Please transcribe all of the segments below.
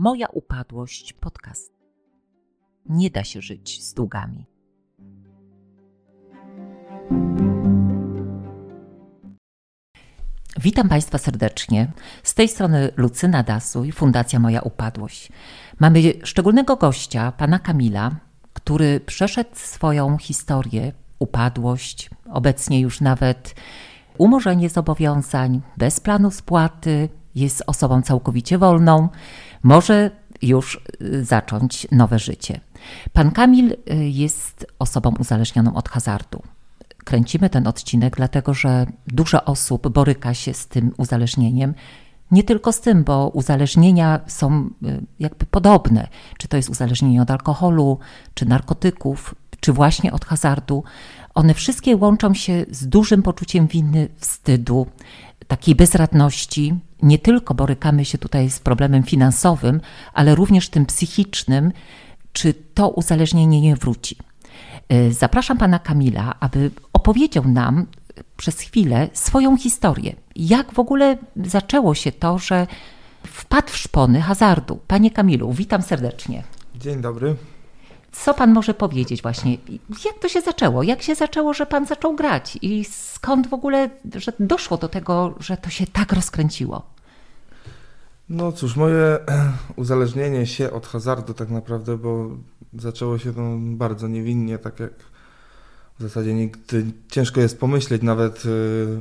Moja upadłość podcast. Nie da się żyć z długami. Witam Państwa serdecznie. Z tej strony Lucyna Dasu i Fundacja Moja Upadłość. Mamy szczególnego gościa, pana Kamila, który przeszedł swoją historię, upadłość, obecnie już nawet umorzenie zobowiązań, bez planu spłaty, jest osobą całkowicie wolną, może już y, zacząć nowe życie. Pan Kamil y, jest osobą uzależnioną od hazardu. Kręcimy ten odcinek, dlatego że dużo osób boryka się z tym uzależnieniem. Nie tylko z tym, bo uzależnienia są y, jakby podobne. Czy to jest uzależnienie od alkoholu, czy narkotyków, czy właśnie od hazardu. One wszystkie łączą się z dużym poczuciem winy, wstydu, takiej bezradności. Nie tylko borykamy się tutaj z problemem finansowym, ale również tym psychicznym, czy to uzależnienie nie wróci. Y, zapraszam pana Kamila, aby opowiedział nam przez chwilę swoją historię. Jak w ogóle zaczęło się to, że wpadł w szpony hazardu? Panie Kamilu, witam serdecznie. Dzień dobry. Co pan może powiedzieć właśnie? Jak to się zaczęło? Jak się zaczęło, że pan zaczął grać? I skąd w ogóle, że doszło do tego, że to się tak rozkręciło? No cóż, moje uzależnienie się od hazardu tak naprawdę, bo zaczęło się to bardzo niewinnie, tak jak w zasadzie nigdy ciężko jest pomyśleć nawet y,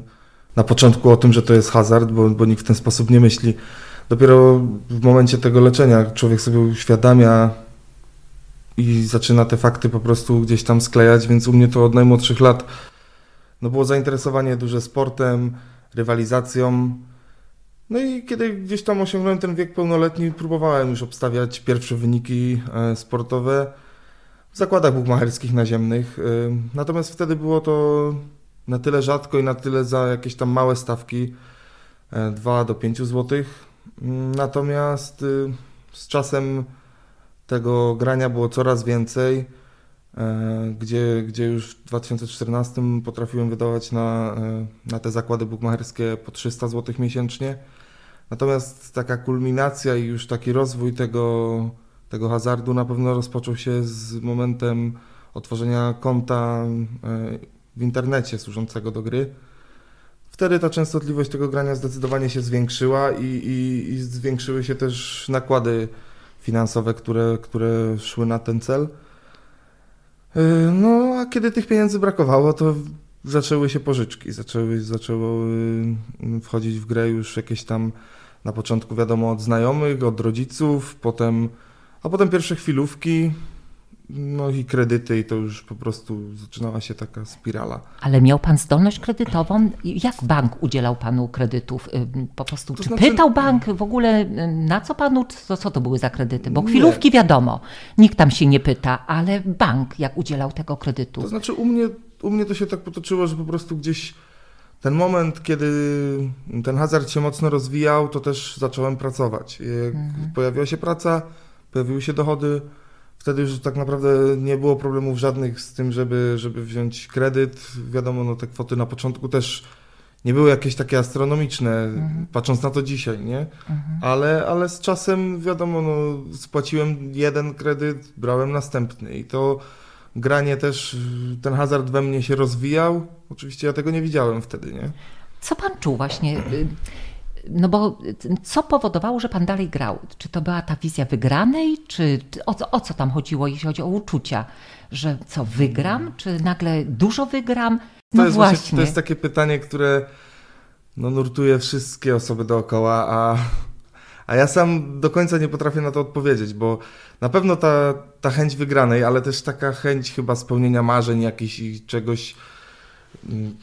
na początku o tym, że to jest hazard, bo, bo nikt w ten sposób nie myśli. Dopiero w momencie tego leczenia człowiek sobie uświadamia i zaczyna te fakty po prostu gdzieś tam sklejać, więc u mnie to od najmłodszych lat no było zainteresowanie duże sportem, rywalizacją. No i kiedy gdzieś tam osiągnąłem ten wiek pełnoletni, próbowałem już obstawiać pierwsze wyniki e, sportowe w zakładach bukmacherskich naziemnych. E, natomiast wtedy było to na tyle rzadko i na tyle za jakieś tam małe stawki, 2 e, do 5 zł. Mm, natomiast z czasem tego grania było coraz więcej, gdzie, gdzie już w 2014 potrafiłem wydawać na, na te zakłady bukmacherskie po 300 zł miesięcznie. Natomiast taka kulminacja i już taki rozwój tego, tego hazardu na pewno rozpoczął się z momentem otworzenia konta e, w internecie służącego do gry. Wtedy ta częstotliwość tego grania zdecydowanie się zwiększyła i, i, i zwiększyły się też nakłady finansowe, które, które szły na ten cel. Y, no, a kiedy tych pieniędzy brakowało, to zaczęły się pożyczki, zaczęły, zaczęło y, wchodzić w grę już jakieś tam na początku wiadomo od znajomych, od rodziców, potem, a potem pierwsze chwilówki, no i kredyty i to już po prostu zaczynała się taka spirala. Ale miał pan zdolność kredytową? Jak bank udzielał panu kredytów? Po prostu, to czy znaczy... pytał bank w ogóle na co panu, co, co to były za kredyty? Bo chwilówki nie. wiadomo, nikt tam się nie pyta, ale bank jak udzielał tego kredytu? To znaczy u mnie, u mnie to się tak potoczyło, że po prostu gdzieś ten moment, kiedy ten hazard się mocno rozwijał, to też zacząłem pracować. Mhm. pojawiła się praca, pojawiły się dochody, wtedy już tak naprawdę nie było problemów żadnych z tym, żeby, żeby wziąć kredyt. Wiadomo, no te kwoty na początku też nie były jakieś takie astronomiczne, mhm. patrząc na to dzisiaj, nie? Mhm. Ale, ale z czasem, wiadomo, no, spłaciłem jeden kredyt, brałem następny i to granie też, ten hazard we mnie się rozwijał. Oczywiście ja tego nie widziałem wtedy, nie? Co pan czuł właśnie? Y, no bo co powodowało, że pan dalej grał? Czy to była ta wizja wygranej, czy o, o co tam chodziło, jeśli chodzi o uczucia? Że co, wygram, czy nagle dużo wygram? No to jest właśnie. właśnie. To jest takie pytanie, które no, nurtuje wszystkie osoby dookoła, a, a ja sam do końca nie potrafię na to odpowiedzieć, bo na pewno ta, ta chęć wygranej, ale też taka chęć chyba spełnienia marzeń jakichś i czegoś mm,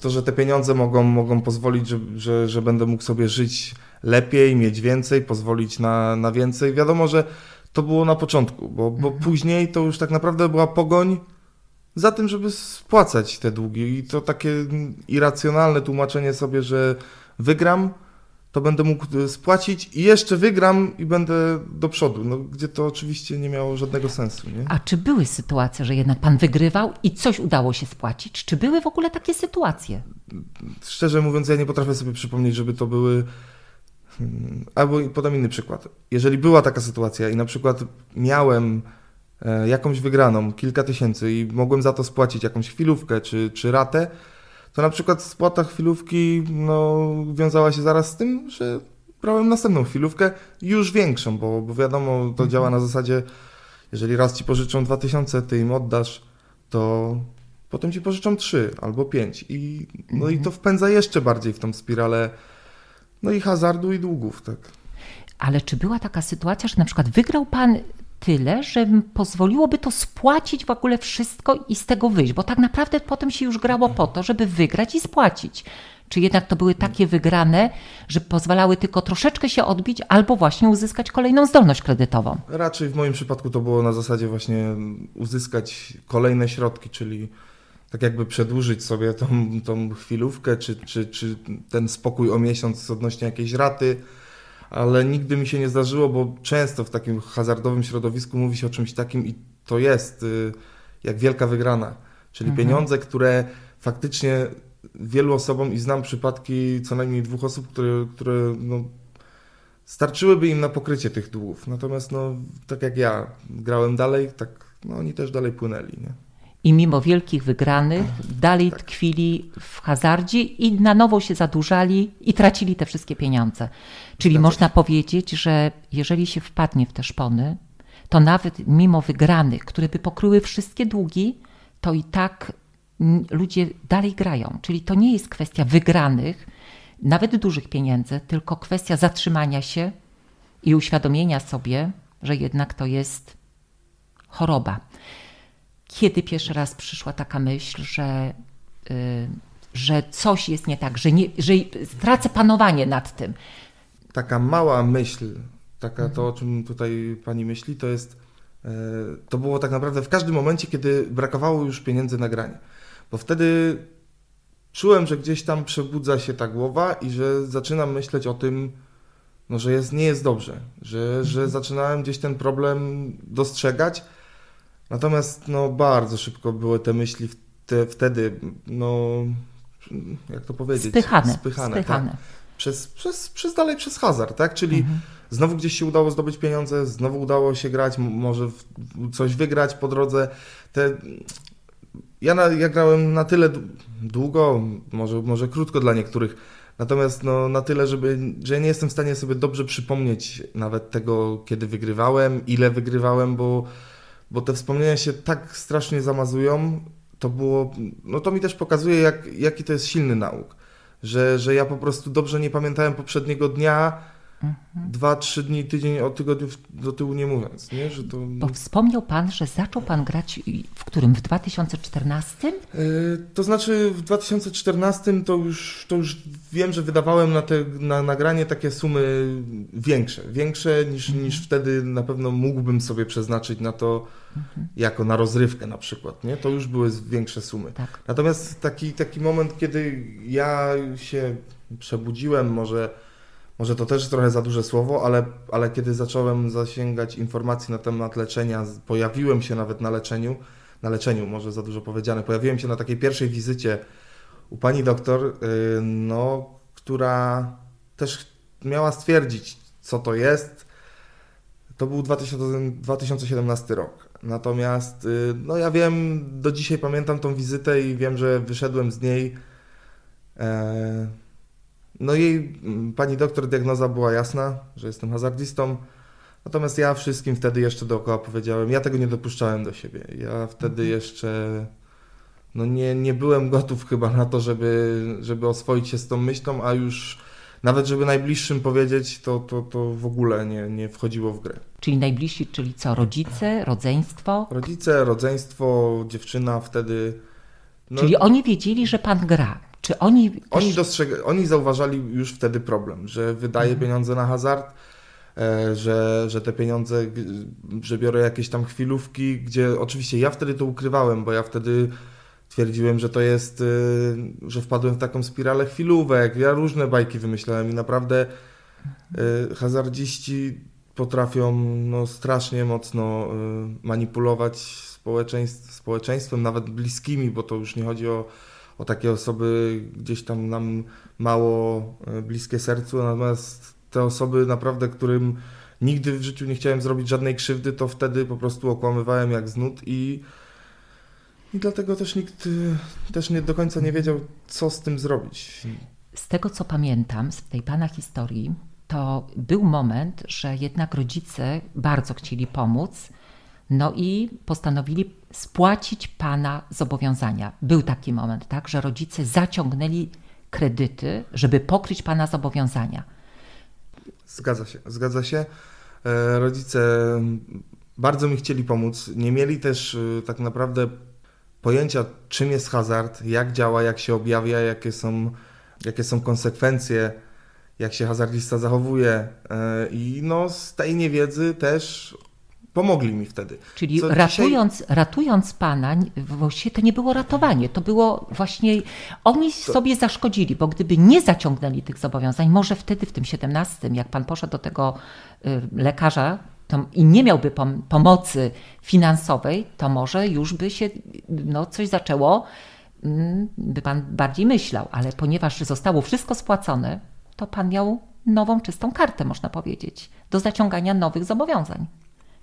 to, że te pieniądze mogą, mogą pozwolić, że, że, że będę mógł sobie żyć lepiej, mieć więcej, pozwolić na, na więcej. Wiadomo, że to było na początku, bo, bo mhm. później to już tak naprawdę była pogoń za tym, żeby spłacać te długi. I to takie irracjonalne tłumaczenie sobie, że wygram, to będę mógł e, spłacić i jeszcze wygram i będę do przodu, no, gdzie to oczywiście nie miało żadnego sensu. Nie? A czy były sytuacje, że jednak pan wygrywał i coś udało się spłacić? Czy były w ogóle takie sytuacje? Szczerze mówiąc, ja nie potrafię sobie przypomnieć, żeby to były mm, albo podam inny przykład. Jeżeli była taka sytuacja i na przykład miałem e, jakąś wygraną, kilka tysięcy i mogłem za to spłacić jakąś chwilówkę czy, czy ratę, to na przykład spłata chwilówki no, wiązała się zaraz z tym, że brałem następną chwilówkę, już większą, bo, bo wiadomo, to Mhm. działa na zasadzie, jeżeli raz ci pożyczą 2000, ty im oddasz, to potem ci pożyczą 3 albo 5 i, no Mhm. i to wpędza jeszcze bardziej w tą spiralę no i hazardu i długów, tak. Ale czy była taka sytuacja, że na przykład wygrał pan tyle, że pozwoliłoby to spłacić w ogóle wszystko i z tego wyjść? Bo tak naprawdę potem się już grało po to, żeby wygrać i spłacić. Czy jednak to były takie wygrane, że pozwalały tylko troszeczkę się odbić albo właśnie uzyskać kolejną zdolność kredytową? Raczej w moim przypadku to było na zasadzie właśnie uzyskać kolejne środki, czyli tak jakby przedłużyć sobie tą, tą chwilówkę, czy, czy, czy ten spokój o miesiąc odnośnie jakiejś raty, ale nigdy mi się nie zdarzyło, bo często w takim hazardowym środowisku mówi się o czymś takim i to jest y, jak wielka wygrana, czyli Mhm. pieniądze, które faktycznie wielu osobom i znam przypadki co najmniej dwóch osób, które, które no, starczyłyby im na pokrycie tych długów. Natomiast no, tak jak ja grałem dalej, tak no, oni też dalej płynęli. Nie? I mimo wielkich wygranych dalej Tak. tkwili w hazardzie i na nowo się zadłużali i tracili te wszystkie pieniądze. Czyli Zgadza można powiedzieć, że jeżeli się wpadnie w te szpony, to nawet mimo wygranych, które by pokryły wszystkie długi, to i tak ludzie dalej grają. Czyli to nie jest kwestia wygranych, nawet dużych pieniędzy, tylko kwestia zatrzymania się i uświadomienia sobie, że jednak to jest choroba. Kiedy pierwszy raz przyszła taka myśl, że, y, że coś jest nie tak, że, nie, że stracę panowanie nad tym? Taka mała myśl, taka to, o czym tutaj pani myśli, to jest, e, to było tak naprawdę w każdym momencie, kiedy brakowało już pieniędzy na granie. Bo wtedy czułem, że gdzieś tam przebudza się ta głowa i że zaczynam myśleć o tym, no, że jest, nie jest dobrze, że, że zaczynałem gdzieś ten problem dostrzegać. Natomiast no, bardzo szybko były te myśli te, wtedy, no, jak to powiedzieć? Spychane. Spychane, spychane. Tak. Przez, przez, przez dalej przez hazard, tak? Czyli Mhm. znowu gdzieś się udało zdobyć pieniądze, znowu udało się grać, może coś wygrać po drodze. Te, ja, na, ja grałem na tyle długo, może, może krótko dla niektórych, natomiast no, na tyle, żeby, że ja nie jestem w stanie sobie dobrze przypomnieć nawet tego, kiedy wygrywałem, ile wygrywałem, bo, bo te wspomnienia się tak strasznie zamazują. To było, no to mi też pokazuje, jak, jaki to jest silny nauk. Że, że ja po prostu dobrze nie pamiętałem poprzedniego dnia, dwa, trzy dni, tydzień o tygodniu do tyłu nie mówiąc, nie? Że to... Bo wspomniał Pan, że zaczął Pan grać w którym? W 2014? Yy, To znaczy w 2014 to już, to już wiem, że wydawałem na, te, na nagranie takie sumy większe, większe niż, niż wtedy na pewno mógłbym sobie przeznaczyć na to jako na rozrywkę na przykład, nie? To już były większe sumy. Tak. Natomiast taki, taki moment, kiedy ja się przebudziłem, może, może to też trochę za duże słowo, ale, ale kiedy zacząłem zasięgać informacji na temat leczenia, pojawiłem się nawet na leczeniu, na leczeniu, może za dużo powiedziane, pojawiłem się na takiej pierwszej wizycie u pani doktor, yy, no, która też miała stwierdzić, co to jest. To był 2000, 2017 rok. Natomiast, y, no ja wiem, do dzisiaj pamiętam tą wizytę i wiem, że wyszedłem z niej. E, no jej mm, pani doktor diagnoza była jasna, że jestem hazardzistą. Natomiast ja wszystkim wtedy jeszcze dookoła powiedziałem, ja tego nie dopuszczałem do siebie. Ja wtedy jeszcze no nie, nie byłem gotów chyba na to, żeby, żeby oswoić się z tą myślą, a już nawet żeby najbliższym powiedzieć, to, to, to w ogóle nie, nie wchodziło w grę. Czyli najbliżsi, czyli co? Rodzice, rodzeństwo? Rodzice, rodzeństwo, dziewczyna wtedy. No, Czyli oni wiedzieli, że Pan gra. Czy oni... też- oni, dostrzeg- oni zauważali już wtedy problem, że wydaje pieniądze na hazard, e, że, że te pieniądze, że biorę jakieś tam chwilówki, gdzie oczywiście ja wtedy to ukrywałem, bo ja wtedy twierdziłem, że to jest, y, że wpadłem w taką spiralę chwilówek. Ja różne bajki wymyślałem i naprawdę y, hazardziści potrafią no, strasznie mocno manipulować społeczeństw, społeczeństwem, nawet bliskimi, bo to już nie chodzi o, o takie osoby gdzieś tam nam mało y, bliskie sercu, natomiast te osoby naprawdę, którym nigdy w życiu nie chciałem zrobić żadnej krzywdy, to wtedy po prostu okłamywałem jak z nut i, i dlatego też nikt y, też nie do końca nie wiedział, co z tym zrobić. Z tego co pamiętam, z tej pana historii, to był moment, że jednak rodzice bardzo chcieli pomóc, no i postanowili spłacić pana zobowiązania. Był taki moment, tak, że rodzice zaciągnęli kredyty, żeby pokryć pana zobowiązania. Zgadza się, zgadza się. E, rodzice bardzo mi chcieli pomóc. Nie mieli też e, tak naprawdę pojęcia, czym jest hazard, jak działa, jak się objawia, jakie są, jakie są konsekwencje, jak się hazardista zachowuje. E, I no, z tej niewiedzy też pomogli mi wtedy. Czyli Co ratując, dzisiaj... ratując pana, właściwie to nie było ratowanie, to było właśnie, oni to... sobie zaszkodzili, bo gdyby nie zaciągnęli tych zobowiązań, może wtedy w tym 17, jak pan poszedł do tego y, lekarza to, i nie miałby pom pomocy finansowej, to może już by się no, coś zaczęło, mm, by pan bardziej myślał, ale ponieważ zostało wszystko spłacone, to pan miał nową, czystą kartę, można powiedzieć, do zaciągania nowych zobowiązań.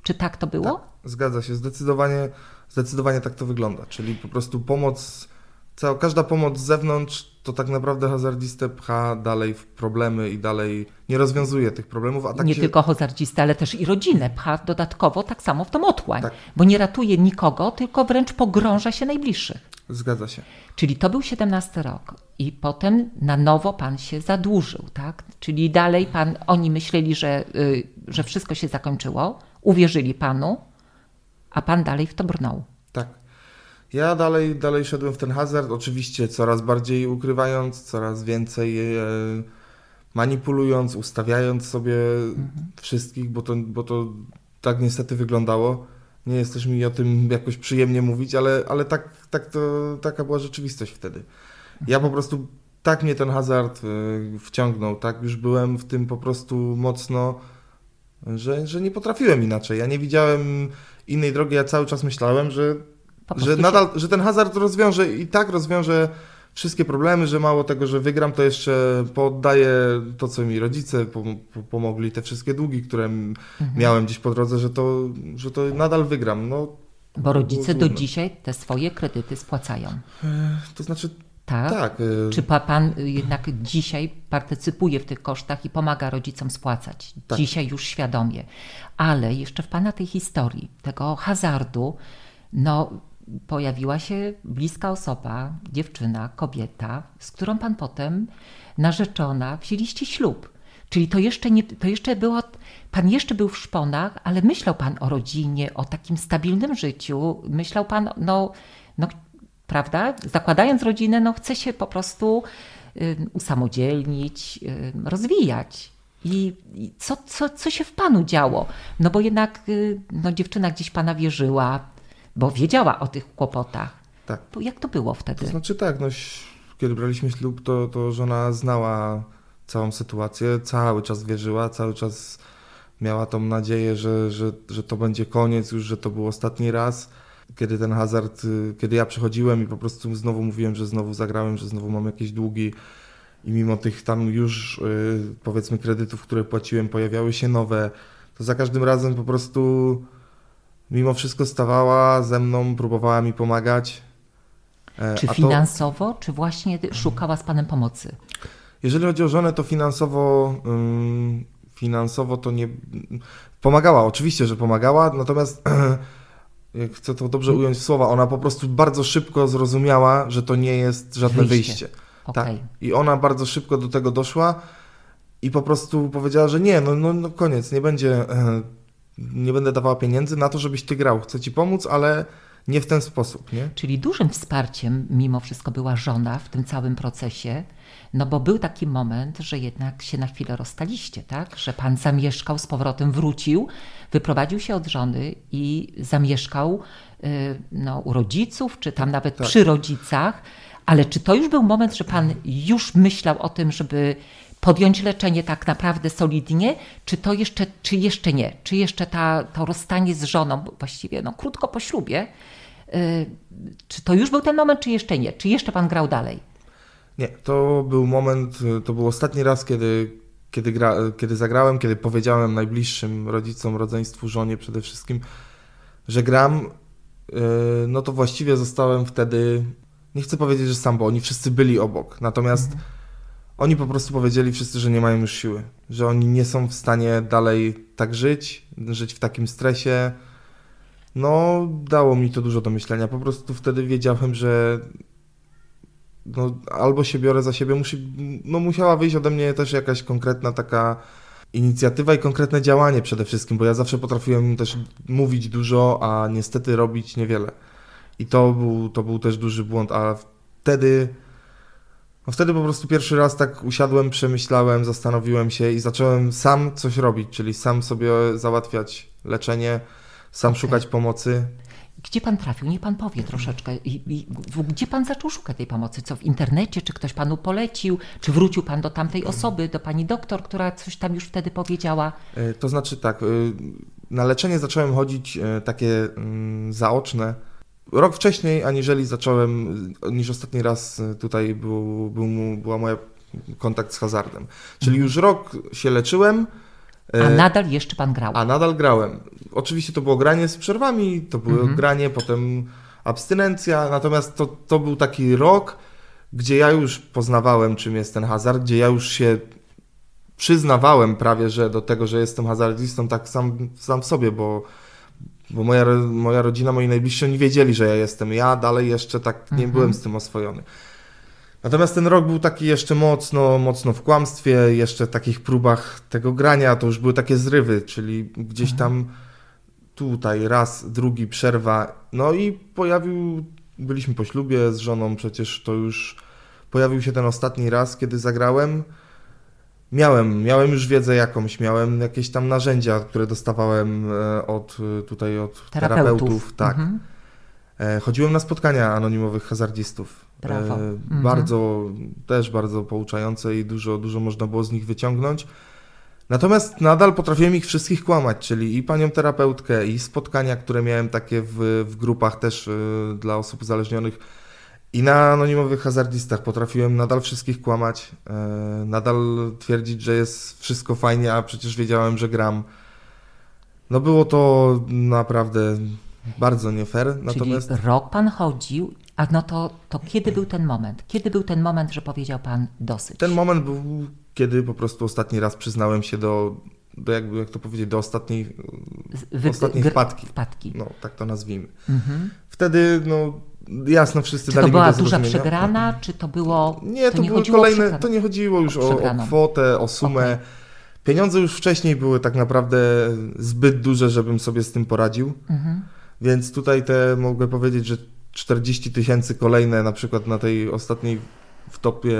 Czy tak to było? Tak, zgadza się, zdecydowanie, zdecydowanie tak to wygląda. Czyli po prostu pomoc, cała, każda pomoc z zewnątrz to tak naprawdę hazardistę pcha dalej w problemy i dalej nie rozwiązuje tych problemów. A tak nie się... tylko hazardistę, ale też i rodzinę pcha dodatkowo tak samo w tą otchłań, tak. bo nie ratuje nikogo, tylko wręcz pogrąża się najbliższych. Zgadza się. Czyli to był 17 rok i potem na nowo pan się zadłużył, tak? Czyli dalej pan, oni myśleli, że, y, że wszystko się zakończyło, uwierzyli Panu, a Pan dalej w to brnął. Tak. Ja dalej, dalej szedłem w ten hazard, oczywiście coraz bardziej ukrywając, coraz więcej e, manipulując, ustawiając sobie mhm. wszystkich, bo to, bo to tak niestety wyglądało. Nie jest też mi o tym jakoś przyjemnie mówić, ale, ale tak, tak to, taka była rzeczywistość wtedy. Ja po prostu tak mnie ten hazard e, wciągnął, tak już byłem w tym po prostu mocno że, że nie potrafiłem inaczej. Ja nie widziałem innej drogi. Ja cały czas myślałem, że, że nadal, że ten hazard rozwiąże i tak rozwiąże wszystkie problemy, że mało tego, że wygram, to jeszcze poddaję to, co mi rodzice pomogli, te wszystkie długi, które mhm. miałem gdzieś po drodze, że to, że to nadal wygram. No, Bo rodzice do dzisiaj te swoje kredyty spłacają. To znaczy tak? tak. Y, Czy pan jednak dzisiaj partycypuje w tych kosztach i pomaga rodzicom spłacać? Tak. Dzisiaj już świadomie. Ale jeszcze w pana tej historii, tego hazardu, no pojawiła się bliska osoba, dziewczyna, kobieta, z którą pan potem narzeczona, wzięliście ślub. Czyli to jeszcze, nie, to jeszcze było, pan jeszcze był w szponach, ale myślał pan o rodzinie, o takim stabilnym życiu. Myślał pan, no, no prawda? Zakładając rodzinę, no chce się po prostu usamodzielnić, rozwijać. I, co, co, co się w panu działo? No bo jednak y, no, dziewczyna gdzieś pana wierzyła, bo wiedziała o tych kłopotach. Tak. To jak to było wtedy? To znaczy tak, no, kiedy braliśmy ślub, to, to żona znała całą sytuację, cały czas wierzyła, cały czas miała tą nadzieję, że, że, że to będzie koniec już, że to był ostatni raz kiedy ten hazard, y, kiedy ja przychodziłem i po prostu znowu mówiłem, że znowu zagrałem, że znowu mam jakieś długi i mimo tych tam już y, powiedzmy kredytów, które płaciłem, pojawiały się nowe, to za każdym razem po prostu mimo wszystko stawała ze mną, próbowała mi pomagać. E, czy finansowo, to... czy właśnie szukała z Panem pomocy? Jeżeli chodzi o żonę, to finansowo, finansowo to nie pomagała. Oczywiście, że pomagała, natomiast jak chcę to dobrze ująć w słowa, ona po prostu bardzo szybko zrozumiała, że to nie jest żadne wyjście. wyjście. Okay. Tak. I ona bardzo szybko do tego doszła i po prostu powiedziała, że nie, no, no, no koniec, nie będzie, e, nie będę dawała pieniędzy na to, żebyś ty grał. Chcę ci pomóc, ale nie w ten sposób. Nie? Czyli dużym wsparciem mimo wszystko była żona w tym całym procesie, no bo był taki moment, że jednak się na chwilę rozstaliście, tak? Że pan zamieszkał z powrotem, wrócił, wyprowadził się od żony i zamieszkał y, no, u rodziców, czy tam nawet tak. przy rodzicach. Ale czy to już był moment, że pan już myślał o tym, żeby podjąć leczenie tak naprawdę solidnie, czy to jeszcze, czy jeszcze nie? Czy jeszcze ta, to rozstanie z żoną, właściwie no, krótko po ślubie, y, czy to już był ten moment, czy jeszcze nie? Czy jeszcze pan grał dalej? Nie, to był moment, to był ostatni raz, kiedy, kiedy, gra, kiedy zagrałem, kiedy powiedziałem najbliższym rodzicom, rodzeństwu, żonie przede wszystkim, że gram, yy, no to właściwie zostałem wtedy, nie chcę powiedzieć, że sam, bo oni wszyscy byli obok, natomiast mhm. oni po prostu powiedzieli wszyscy, że nie mają już siły, że oni nie są w stanie dalej tak żyć, żyć w takim stresie. No, dało mi to dużo do myślenia. Po prostu wtedy wiedziałem, że no, albo się biorę za siebie, musi, no, musiała wyjść ode mnie też jakaś konkretna taka inicjatywa i konkretne działanie przede wszystkim, bo ja zawsze potrafiłem też mówić dużo, a niestety robić niewiele. I to był, to był też duży błąd, a wtedy, no wtedy po prostu pierwszy raz tak usiadłem, przemyślałem, zastanowiłem się i zacząłem sam coś robić, czyli sam sobie załatwiać leczenie, sam okay. szukać pomocy. Gdzie pan trafił? Nie pan powie troszeczkę. I, i, gdzie pan zaczął szukać tej pomocy? Co w internecie? Czy ktoś panu polecił? Czy wrócił pan do tamtej osoby, do pani doktor, która coś tam już wtedy powiedziała? E, to znaczy tak, e, na leczenie zacząłem chodzić e, takie mm, zaoczne rok wcześniej, aniżeli zacząłem, niż ostatni raz tutaj był, był, była moja kontakt z hazardem. Czyli już rok się leczyłem, a e, nadal jeszcze pan grał? A nadal grałem. Oczywiście to było granie z przerwami, to było mhm. granie, potem abstynencja, natomiast to, to był taki rok, gdzie ja już poznawałem, czym jest ten hazard, gdzie ja już się przyznawałem prawie, że do tego, że jestem hazardzistą, tak sam, sam w sobie, bo, bo moja, moja rodzina, moi najbliżsi, nie wiedzieli, że ja jestem. Ja dalej jeszcze tak nie mhm. byłem z tym oswojony. Natomiast ten rok był taki jeszcze mocno, mocno w kłamstwie, jeszcze w takich próbach tego grania, to już były takie zrywy, czyli gdzieś mhm. tam tutaj raz, drugi przerwa. No i pojawił, byliśmy po ślubie z żoną, przecież to już pojawił się ten ostatni raz, kiedy zagrałem. Miałem, miałem już wiedzę jakąś, miałem jakieś tam narzędzia, które dostawałem e, od tutaj od terapeutów, terapeutów tak. Mhm. E, chodziłem na spotkania anonimowych hazardzistów. Brawo. E, mhm. Bardzo, też bardzo pouczające i dużo, dużo można było z nich wyciągnąć. Natomiast nadal potrafiłem ich wszystkich kłamać, czyli i panią terapeutkę, i spotkania, które miałem takie w, w grupach też y, dla osób uzależnionych, i na anonimowych hazardistach potrafiłem nadal wszystkich kłamać, y, nadal twierdzić, że jest wszystko fajnie, a przecież wiedziałem, że gram. No było to naprawdę bardzo nie fair. Natomiast... Czyli rok pan chodził, a no to, to kiedy był ten moment? Kiedy był ten moment, że powiedział pan dosyć? Ten moment był, kiedy po prostu ostatni raz przyznałem się do, do jakby, jak to powiedzieć, do ostatniej, Wy, ostatniej wpadki. wpadki. No, tak to nazwijmy. Mhm. Wtedy, no, jasno, wszyscy czy dali to była duża przegrana, czy to było... Nie, to, to nie były kolejne, to nie chodziło już o, o kwotę, o sumę. Okay. Pieniądze już wcześniej były tak naprawdę zbyt duże, żebym sobie z tym poradził. Mhm. Więc tutaj te mogę powiedzieć, że 40 tysięcy kolejne na przykład na tej ostatniej w topie,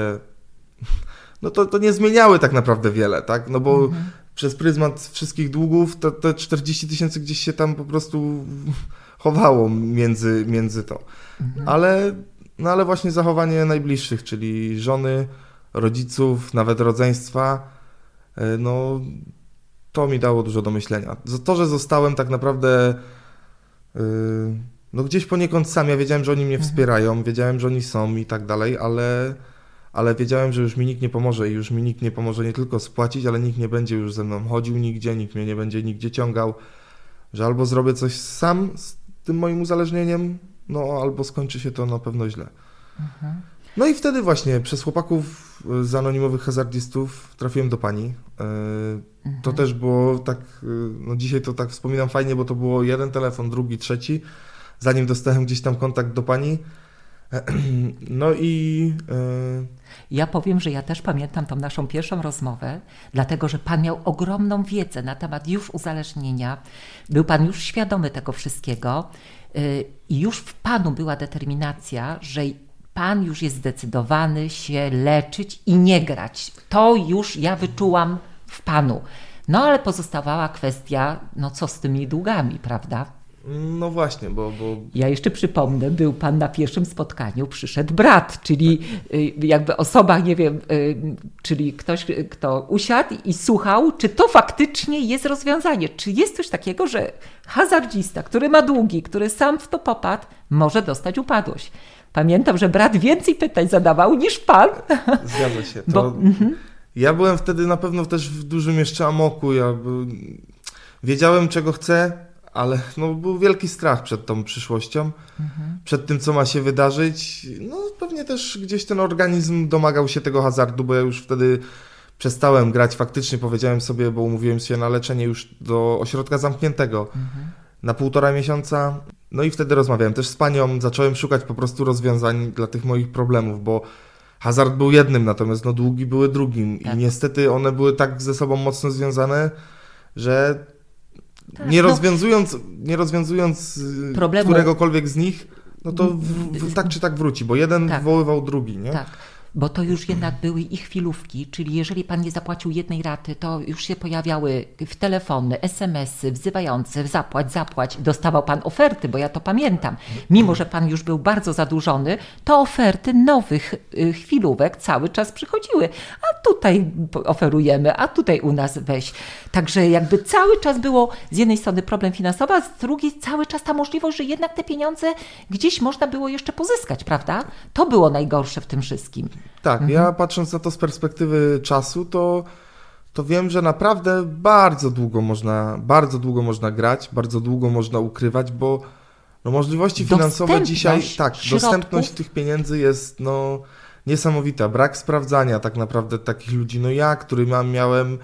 no to, to nie zmieniały tak naprawdę wiele, tak? No bo mhm. przez pryzmat wszystkich długów to, te 40 tysięcy gdzieś się tam po prostu chowało między, między to. Mhm. Ale, no ale właśnie zachowanie najbliższych, czyli żony, rodziców, nawet rodzeństwa, e, no to mi dało dużo do myślenia. To, że zostałem tak naprawdę Yy, no gdzieś poniekąd sam, ja wiedziałem, że oni mnie mhm. wspierają, wiedziałem, że oni są i tak dalej, ale, ale wiedziałem, że już mi nikt nie pomoże i już mi nikt nie pomoże nie tylko spłacić, ale nikt nie będzie już ze mną chodził nigdzie, nikt mnie nie będzie nigdzie ciągał, że albo zrobię coś sam z tym moim uzależnieniem, no albo skończy się to na pewno źle. Mhm. No i wtedy właśnie przez chłopaków z anonimowych hazardistów trafiłem do pani. E, mhm. To też było tak, e, no dzisiaj to tak wspominam fajnie, bo to było jeden telefon, drugi, trzeci, zanim dostałem gdzieś tam kontakt do pani. No i. E, ja powiem, że ja też pamiętam tą naszą pierwszą rozmowę, dlatego że Pan miał ogromną wiedzę na temat już uzależnienia. Był Pan już świadomy tego wszystkiego i już w Panu była determinacja, że Pan już jest zdecydowany się leczyć i nie grać. To już ja wyczułam w Panu. No ale pozostawała kwestia, no co z tymi długami, prawda? No właśnie, bo, bo. Ja jeszcze przypomnę, był pan na pierwszym spotkaniu, przyszedł brat, czyli y, jakby osoba, nie wiem, y, czyli ktoś, kto usiadł i słuchał, czy to faktycznie jest rozwiązanie. Czy jest coś takiego, że hazardzista, który ma długi, który sam w to popadł, może dostać upadłość. Pamiętam, że brat więcej pytań zadawał niż pan. Zgadza się. To Bo, mhm. Ja byłem wtedy na pewno też w dużym jeszcze amoku. Ja by... wiedziałem, czego chcę, ale no, był wielki strach przed tą przyszłością, mhm. przed tym, co ma się wydarzyć. No pewnie też gdzieś ten organizm domagał się tego hazardu, bo ja już wtedy przestałem grać. Faktycznie powiedziałem sobie, bo umówiłem się na leczenie już do ośrodka zamkniętego mhm. na półtora miesiąca. No i wtedy rozmawiałem też z panią, zacząłem szukać po prostu rozwiązań dla tych moich problemów, bo hazard był jednym, natomiast no długi były drugim tak. i niestety one były tak ze sobą mocno związane, że tak, nie, no. rozwiązując, no, nie rozwiązując y, problemu. któregokolwiek z nich, no to w, w, tak czy tak wróci, bo jeden tak. wywoływał drugi, nie? Tak bo to już jednak były ich chwilówki, czyli jeżeli pan nie zapłacił jednej raty, to już się pojawiały w telefony, SMS-y wzywające, zapłać, zapłać. Dostawał pan oferty, bo ja to pamiętam. Mimo, że pan już był bardzo zadłużony, to oferty nowych y, chwilówek cały czas przychodziły. A tutaj oferujemy, a tutaj u nas weź. Także jakby cały czas było z jednej strony problem finansowy, a z drugiej cały czas ta możliwość, że jednak te pieniądze gdzieś można było jeszcze pozyskać, prawda? To było najgorsze w tym wszystkim. Tak, mhm. ja patrząc na to z perspektywy czasu, to, to wiem, że naprawdę bardzo długo można, bardzo długo można grać, bardzo długo można ukrywać, bo no, możliwości finansowe dzisiaj, tak, środków. dostępność tych pieniędzy jest no, niesamowita. Brak sprawdzania tak naprawdę takich ludzi, no ja, który mam, miałem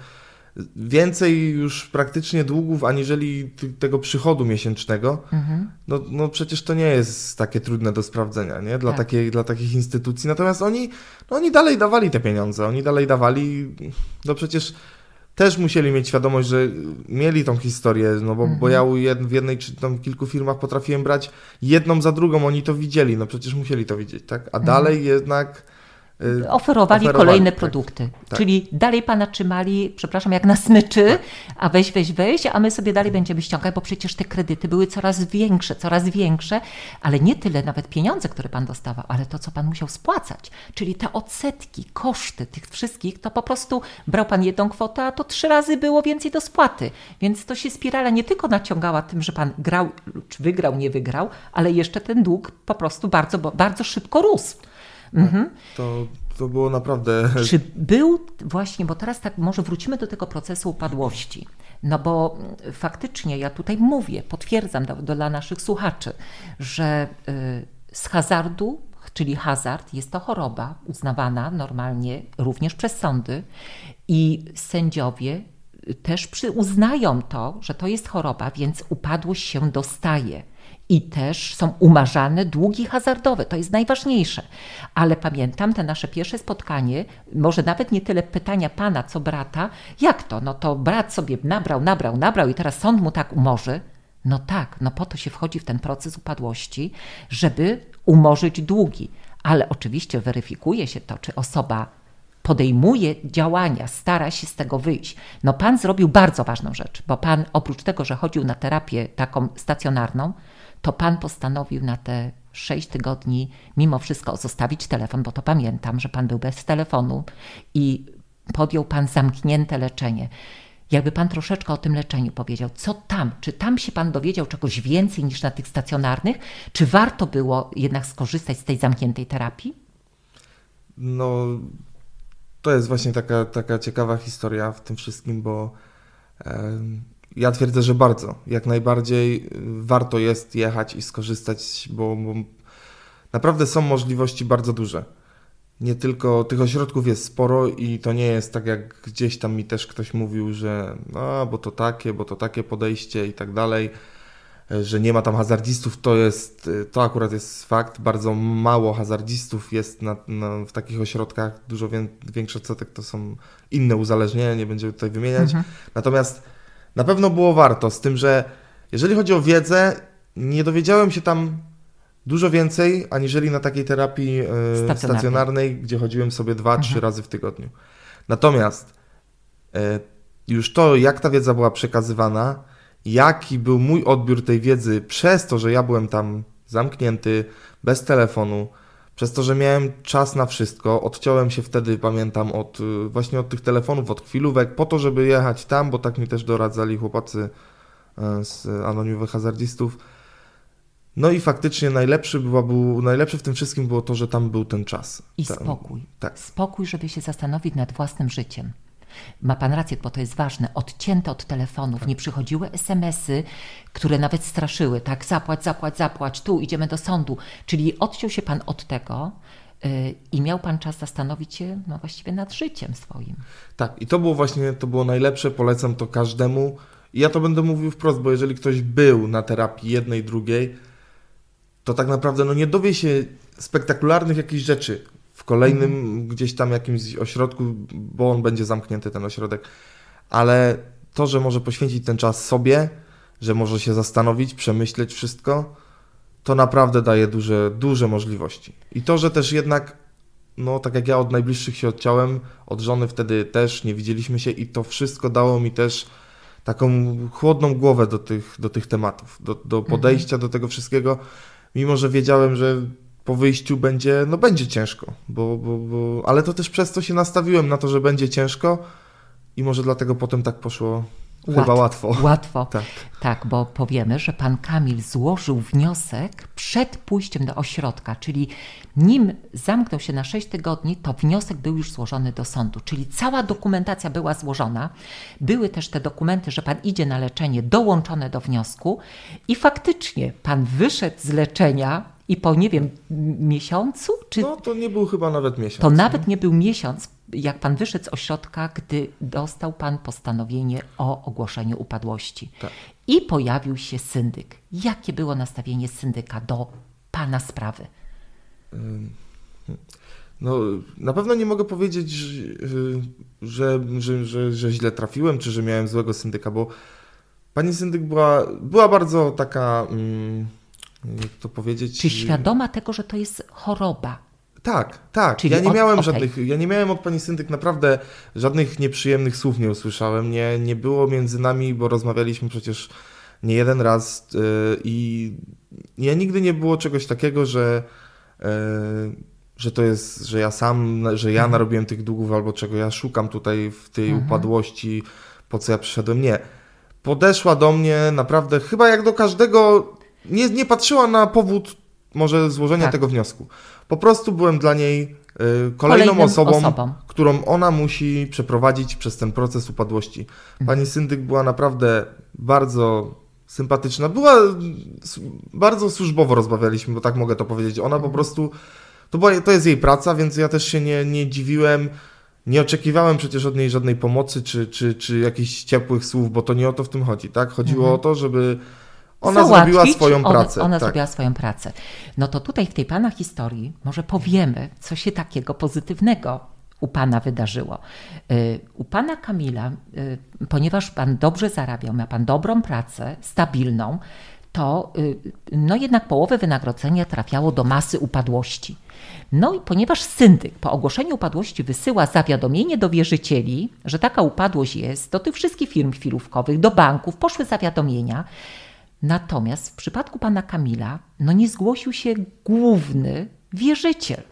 więcej już praktycznie długów aniżeli tego przychodu miesięcznego, mhm. no, no przecież to nie jest takie trudne do sprawdzenia nie? Dla, tak. takiej, dla takich instytucji. Natomiast oni, no oni dalej dawali te pieniądze, oni dalej dawali, no przecież też musieli mieć świadomość, że mieli tą historię, no bo, mhm. bo ja w jednej czy tam kilku firmach potrafiłem brać jedną za drugą, oni to widzieli, no przecież musieli to widzieć, tak? A mhm. dalej jednak Y, oferowali, kolejne tak, produkty. Tak. Czyli dalej pana trzymali, przepraszam, jak na smyczy, tak. a weź, weź, weź, a my sobie dalej będziemy ściągać, bo przecież te kredyty były coraz większe, coraz większe, ale nie tyle nawet pieniądze, które pan dostawał, ale to, co pan musiał spłacać. Czyli te odsetki, koszty tych wszystkich, to po prostu brał pan jedną kwotę, a to trzy razy było więcej do spłaty. Więc to się spirala nie tylko naciągała tym, że pan grał, czy wygrał, nie wygrał, ale jeszcze ten dług po prostu bardzo, bardzo szybko rósł. Mhm. To, to było naprawdę. Czy był właśnie, bo teraz tak może wrócimy do tego procesu upadłości. No bo faktycznie ja tutaj mówię, potwierdzam do, dla naszych słuchaczy, że y, z hazardu, czyli hazard, jest to choroba uznawana normalnie również przez sądy i sędziowie też uznają to, że to jest choroba, więc upadłość się dostaje i też są umarzane długi hazardowe. To jest najważniejsze. Ale pamiętam te nasze pierwsze spotkanie, może nawet nie tyle pytania pana, co brata, jak to? No to brat sobie nabrał, nabrał, nabrał i teraz sąd mu tak umorzy. No tak, no po to się wchodzi w ten proces upadłości, żeby umorzyć długi. Ale oczywiście weryfikuje się to, czy osoba podejmuje działania, stara się z tego wyjść. No pan zrobił bardzo ważną rzecz, bo pan oprócz tego, że chodził na terapię taką stacjonarną, to pan postanowił na te sześć tygodni mimo wszystko zostawić telefon, bo to pamiętam, że pan był bez telefonu i podjął pan zamknięte leczenie. Jakby pan troszeczkę o tym leczeniu powiedział, co tam? Czy tam się pan dowiedział czegoś więcej niż na tych stacjonarnych? Czy warto było jednak skorzystać z tej zamkniętej terapii? No, to jest właśnie taka, taka ciekawa historia w tym wszystkim, bo. Ja twierdzę, że bardzo. Jak najbardziej y, warto jest jechać i skorzystać, bo, bo naprawdę są możliwości bardzo duże. Nie tylko tych ośrodków jest sporo i to nie jest tak, jak gdzieś tam mi też ktoś mówił, że no, bo to takie, bo to takie podejście i tak dalej, że nie ma tam hazardzistów, to jest, to akurat jest fakt. Bardzo mało hazardzistów jest na, na, w takich ośrodkach, dużo większy odsetek to są inne uzależnienia, nie będziemy tutaj wymieniać. Mhm. Natomiast na pewno było warto, z tym, że jeżeli chodzi o wiedzę, nie dowiedziałem się tam dużo więcej, aniżeli na takiej terapii e, stacjonarnej, gdzie chodziłem sobie dwa, mhm. trzy razy w tygodniu. Natomiast e, już to, jak ta wiedza była przekazywana, jaki był mój odbiór tej wiedzy przez to, że ja byłem tam zamknięty, bez telefonu, przez to, że miałem czas na wszystko, odciąłem się wtedy, pamiętam, od y, właśnie od tych telefonów, od chwilówek, po to, żeby jechać tam, bo tak mi też doradzali chłopacy e, z anonimowych hazardzistów. No i faktycznie najlepszy, była, był, najlepsze w tym wszystkim było to, że tam był ten czas. I spokój. Tak. Spokój, żeby się zastanowić nad własnym życiem. Ma pan rację, bo to jest ważne. Odcięte od telefonów, Tak. nie przychodziły SMS-y, które nawet straszyły, tak, zapłać, zapłać, zapłać, tu idziemy do sądu. Czyli odciął się pan od tego yy, i miał pan czas zastanowić się no, właściwie nad życiem swoim. Tak, i to było właśnie, to było najlepsze, polecam to każdemu. I ja to będę mówił wprost, bo jeżeli ktoś był na terapii jednej, drugiej, to tak naprawdę no nie dowie się spektakularnych jakichś rzeczy w kolejnym gdzieś tam jakimś ośrodku, bo on będzie zamknięty, ten ośrodek. Ale to, że może poświęcić ten czas sobie, że może się zastanowić, przemyśleć wszystko, to naprawdę daje duże, duże możliwości. I to, że też jednak no tak jak ja od najbliższych się odciąłem, od żony wtedy też nie widzieliśmy się i to wszystko dało mi też taką chłodną głowę do tych, do tych tematów, do, do podejścia do tego wszystkiego, mimo że wiedziałem, że po wyjściu będzie, no będzie ciężko, bo, bo, bo, ale to też przez to się nastawiłem na to, że będzie ciężko i może dlatego potem tak poszło chyba łatwo. Łatwo. Tak. Tak, bo powiemy, że pan Kamil złożył wniosek przed pójściem do ośrodka, czyli nim zamknął się na 6 tygodni, to wniosek był już złożony do sądu, czyli cała dokumentacja była złożona. Były też te dokumenty, że pan idzie na leczenie, dołączone do wniosku i faktycznie pan wyszedł z leczenia i po nie wiem, miesiącu, czy No to nie był chyba nawet miesiąc. to nawet nie był miesiąc, jak pan wyszedł z ośrodka, gdy dostał pan postanowienie o ogłoszeniu upadłości. Tak. I pojawił się syndyk. Jakie było nastawienie syndyka do pana sprawy? No, na pewno nie mogę powiedzieć, że, że, że, że, że źle trafiłem, czy że miałem złego syndyka, bo pani syndyk była, była bardzo taka, mm, jak to powiedzieć... Czy świadoma tego, że to jest choroba? Tak, tak. Czyli ja nie od- miałem okej. żadnych, ja nie miałem od pani syndyk naprawdę żadnych nieprzyjemnych słów nie usłyszałem. Nie, nie było między nami, bo rozmawialiśmy przecież nie jeden raz yy, i ja nigdy nie było czegoś takiego, że, yy, że to jest, że ja sam, że ja narobiłem tych długów albo czego ja szukam tutaj w tej Mhm. upadłości, po co ja przyszedłem. Nie. Podeszła do mnie naprawdę chyba jak do każdego, nie, nie patrzyła na powód może złożenia Tak. tego wniosku. Po prostu byłem dla niej y, kolejną osobą, osobą. którą ona musi przeprowadzić przez ten proces upadłości. Pani syndyk była naprawdę bardzo sympatyczna. Była bardzo służbowo rozmawialiśmy, bo tak mogę to powiedzieć. Ona po prostu to, była, to jest jej praca, więc ja też się nie, nie dziwiłem. Nie oczekiwałem przecież od niej żadnej pomocy czy, czy, czy jakichś ciepłych słów, bo to nie o to w tym chodzi, tak? Chodziło o to, żeby ona Załatwić, zrobiła swoją pracę. Ona tak. zrobiła swoją pracę. No to tutaj w tej pana historii może powiemy, co się takiego pozytywnego u pana wydarzyło. Y, U pana Kamila, y, ponieważ pan dobrze zarabiał, miał pan dobrą pracę, stabilną, to y, no jednak połowę wynagrodzenia trafiało do masy upadłości. No i ponieważ syndyk po ogłoszeniu upadłości wysyła zawiadomienie do wierzycieli, że taka upadłość jest, do tych wszystkich firm chwilówkowych, do banków poszły zawiadomienia, Natomiast w przypadku pana Kamila no nie zgłosił się główny wierzyciel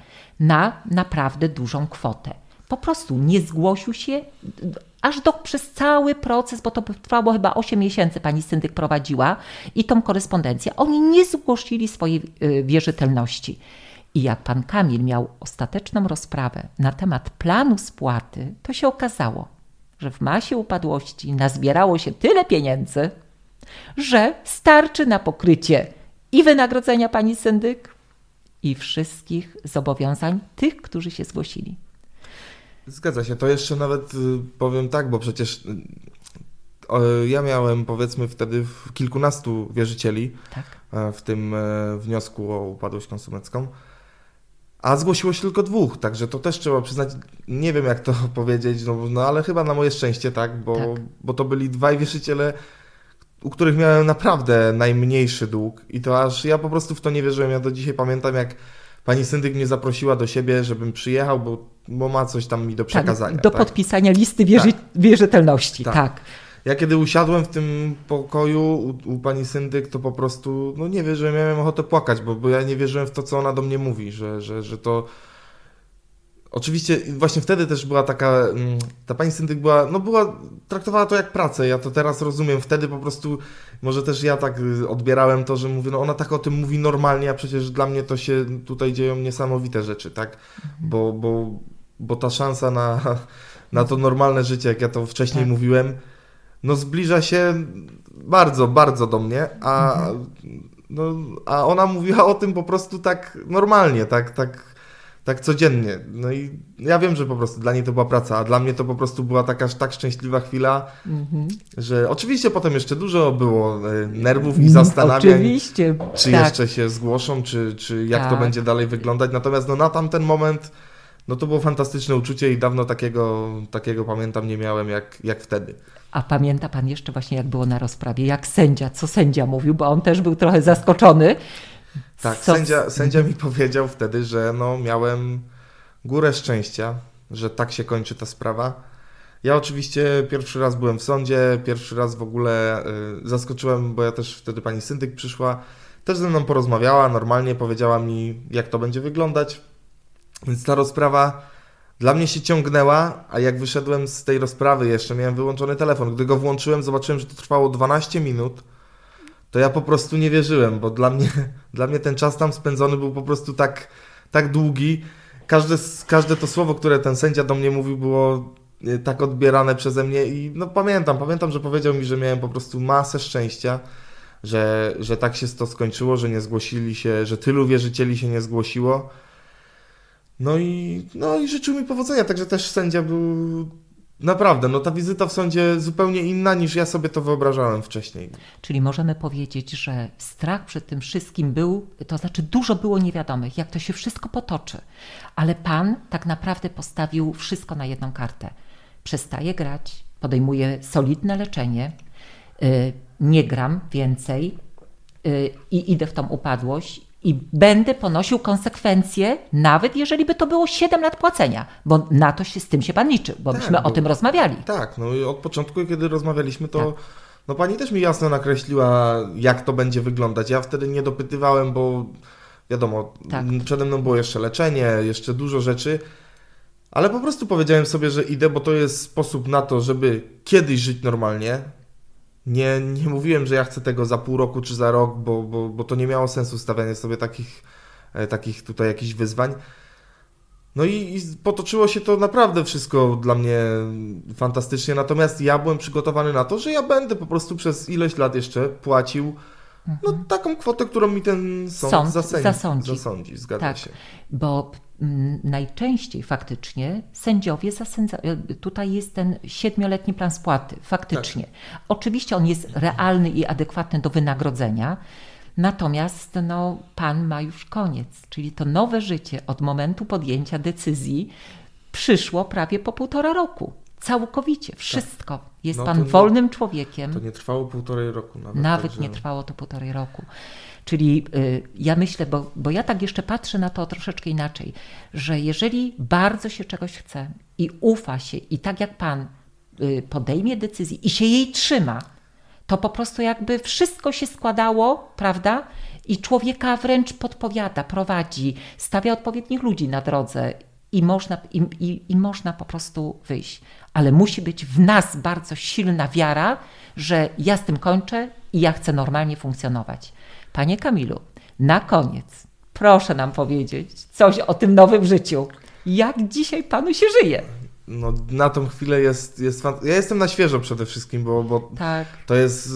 na naprawdę dużą kwotę. Po prostu nie zgłosił się aż do, przez cały proces, bo to trwało chyba 8 miesięcy, pani syndyk prowadziła i tą korespondencję. Oni nie zgłosili swojej y, wierzytelności. I jak pan Kamil miał ostateczną rozprawę na temat planu spłaty, to się okazało, że w masie upadłości nazbierało się tyle pieniędzy, że starczy na pokrycie i wynagrodzenia pani syndyk, i wszystkich zobowiązań tych, którzy się zgłosili. Zgadza się. To jeszcze nawet y, powiem tak, bo przecież y, ja miałem powiedzmy wtedy kilkunastu wierzycieli Tak. e, w tym e, wniosku o upadłość konsumencką, a zgłosiło się tylko dwóch, także to też trzeba przyznać, nie wiem jak to powiedzieć, no, no ale chyba na moje szczęście tak, bo, Tak. bo to byli dwaj wierzyciele, u których miałem naprawdę najmniejszy dług i to aż ja po prostu w to nie wierzyłem. Ja do dzisiaj pamiętam, jak pani syndyk mnie zaprosiła do siebie, żebym przyjechał, bo, bo ma coś tam mi do przekazania. Tak, do tak? podpisania listy wierzy- wierzytelności. Tak. Tak. Ja kiedy usiadłem w tym pokoju u, u pani syndyk, to po prostu, no nie wierzyłem, miałem ochotę płakać, bo, bo ja nie wierzyłem w to, co ona do mnie mówi, że, że, że to... Oczywiście właśnie wtedy też była taka, mm, ta pani syndyk była, no była, traktowała to jak pracę, ja to teraz rozumiem, wtedy po prostu, może też ja tak y, odbierałem to, że mówię, no ona tak o tym mówi normalnie, a przecież dla mnie to się tutaj dzieją niesamowite rzeczy, tak, bo, bo, bo ta szansa na, na to normalne życie, jak ja to wcześniej tak. mówiłem, no zbliża się bardzo, bardzo do mnie, a, mhm. no, a ona mówiła o tym po prostu tak normalnie, tak, tak tak codziennie. No i ja wiem, że po prostu dla niej to była praca, a dla mnie to po prostu była taka tak szczęśliwa chwila, mm-hmm. że oczywiście potem jeszcze dużo było e, nerwów i zastanawiań, oczywiście, czy tak. jeszcze się zgłoszą, czy, czy jak tak. to będzie dalej wyglądać. Natomiast no, na tamten moment no to było fantastyczne uczucie i dawno takiego, takiego pamiętam nie miałem jak, jak wtedy. A pamięta pan jeszcze właśnie jak było na rozprawie, jak sędzia, co sędzia mówił, bo on też był trochę zaskoczony, tak, Co... sędzia, sędzia mi powiedział wtedy, że no miałem górę szczęścia, że tak się kończy ta sprawa. Ja oczywiście pierwszy raz byłem w sądzie, pierwszy raz w ogóle y, zaskoczyłem, bo ja też wtedy pani syndyk przyszła, też ze mną porozmawiała, normalnie powiedziała mi, jak to będzie wyglądać. Więc ta rozprawa dla mnie się ciągnęła, a jak wyszedłem z tej rozprawy, jeszcze miałem wyłączony telefon. Gdy go włączyłem, zobaczyłem, że to trwało 12 minut to ja po prostu nie wierzyłem, bo dla mnie, dla mnie ten czas tam spędzony był po prostu tak, tak długi. Każde, każde to słowo, które ten sędzia do mnie mówił, było e, tak odbierane przeze mnie i no pamiętam, pamiętam, że powiedział mi, że miałem po prostu masę szczęścia, że, że tak się to skończyło, że nie zgłosili się, że tylu wierzycieli się nie zgłosiło. No i, no i życzył mi powodzenia, także też sędzia był Naprawdę, no ta wizyta w sądzie zupełnie inna niż ja sobie to wyobrażałem wcześniej. Czyli możemy powiedzieć, że strach przed tym wszystkim był, to znaczy dużo było niewiadomych, jak to się wszystko potoczy, ale pan tak naprawdę postawił wszystko na jedną kartę. Przestaje grać, podejmuje solidne leczenie, y, nie gram więcej y, i idę w tą upadłość i będę ponosił konsekwencje, nawet jeżeli by to było 7 lat płacenia, bo na to się z tym się pan liczył, bo tak, myśmy bo, o tym rozmawiali. Tak, no i od początku, kiedy rozmawialiśmy, to tak. no pani też mi jasno nakreśliła, jak to będzie wyglądać. Ja wtedy nie dopytywałem, bo wiadomo, tak. przede mną było jeszcze leczenie, jeszcze dużo rzeczy. Ale po prostu powiedziałem sobie, że idę, bo to jest sposób na to, żeby kiedyś żyć normalnie, nie, nie mówiłem, że ja chcę tego za pół roku czy za rok, bo, bo, bo to nie miało sensu stawianie sobie takich, e, takich tutaj jakichś wyzwań. No i, i, potoczyło się to naprawdę wszystko dla mnie fantastycznie, natomiast ja byłem przygotowany na to, że ja będę po prostu przez ileś lat jeszcze płacił no, mhm. taką kwotę, którą mi ten sąd, sąd zasędzi, zasądzi. zasądzi. Zgadza tak, się. Bo najczęściej faktycznie sędziowie zasędzają, tutaj jest ten siedmioletni plan spłaty, faktycznie. Tak. Oczywiście on jest realny i adekwatny do wynagrodzenia, natomiast no, pan ma już koniec, czyli to nowe życie od momentu podjęcia decyzji przyszło prawie po półtora roku. Całkowicie, wszystko. Tak. Jest no, pan wolnym człowiekiem. To nie trwało półtorej roku nawet. Nawet także... nie trwało to półtorej roku. Czyli y, ja myślę, bo, bo ja tak jeszcze patrzę na to troszeczkę inaczej, że jeżeli bardzo się czegoś chce i ufa się, i tak jak Pan y, podejmie decyzję i się jej trzyma, to po prostu jakby wszystko się składało, prawda? I człowieka wręcz podpowiada, prowadzi, stawia odpowiednich ludzi na drodze i można, i, i, i, można po prostu wyjść. Ale musi być w nas bardzo silna wiara, że ja z tym kończę i ja chcę normalnie funkcjonować. Panie Kamilu, na koniec proszę nam powiedzieć coś o tym nowym życiu. Jak dzisiaj panu się żyje? No, na tą chwilę jest, jest Ja jestem na świeżo przede wszystkim, bo, bo tak. to jest y,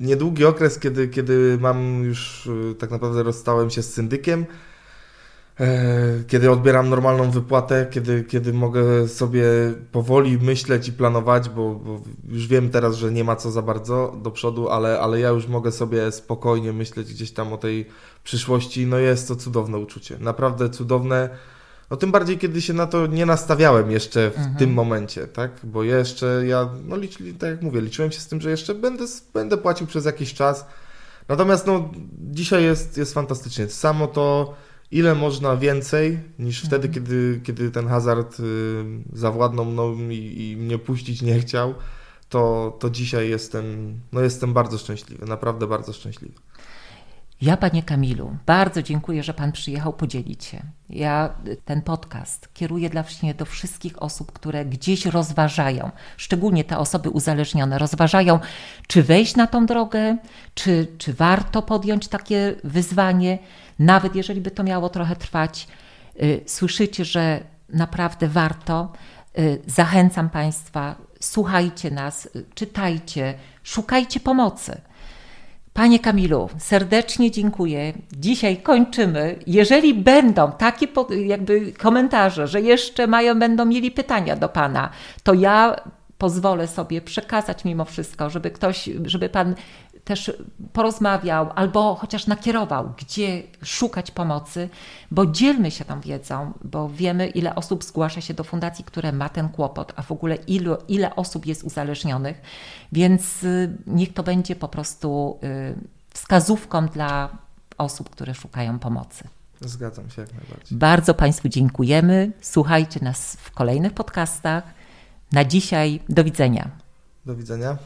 niedługi okres, kiedy, kiedy mam już y, tak naprawdę rozstałem się z syndykiem kiedy odbieram normalną wypłatę, kiedy, kiedy mogę sobie powoli myśleć i planować, bo, bo, już wiem teraz, że nie ma co za bardzo do przodu, ale, ale ja już mogę sobie spokojnie myśleć gdzieś tam o tej przyszłości. No jest to cudowne uczucie, naprawdę cudowne. No tym bardziej, kiedy się na to nie nastawiałem jeszcze w mhm. tym momencie, tak? Bo jeszcze ja, no licz, tak jak mówię, liczyłem się z tym, że jeszcze będę, będę płacił przez jakiś czas. Natomiast no dzisiaj jest, jest fantastycznie. Samo to ile można więcej niż mhm. wtedy, kiedy, kiedy ten hazard y, zawładnął mną i, i mnie puścić nie chciał, to, to dzisiaj jestem, no jestem bardzo szczęśliwy, naprawdę bardzo szczęśliwy. Ja, panie Kamilu, bardzo dziękuję, że pan przyjechał podzielić się. Ja ten podcast kieruję dla właśnie do wszystkich osób, które gdzieś rozważają, szczególnie te osoby uzależnione, rozważają, czy wejść na tą drogę, czy, czy warto podjąć takie wyzwanie, nawet jeżeli by to miało trochę trwać. Y, słyszycie, że naprawdę warto. Y, zachęcam Państwa, słuchajcie nas, y, czytajcie, szukajcie pomocy. Panie Kamilu, serdecznie dziękuję. Dzisiaj kończymy. Jeżeli będą takie jakby komentarze, że jeszcze mają, będą mieli pytania do Pana, to ja pozwolę sobie przekazać mimo wszystko, żeby ktoś, żeby Pan też porozmawiał albo chociaż nakierował, gdzie szukać pomocy, bo dzielmy się tą wiedzą, bo wiemy, ile osób zgłasza się do fundacji, które ma ten kłopot, a w ogóle ilu, ile osób jest uzależnionych, więc y, niech to będzie po prostu y, wskazówką dla osób, które szukają pomocy. Zgadzam się jak najbardziej. Bardzo Państwu dziękujemy. Słuchajcie nas w kolejnych podcastach. Na dzisiaj do widzenia. Do widzenia.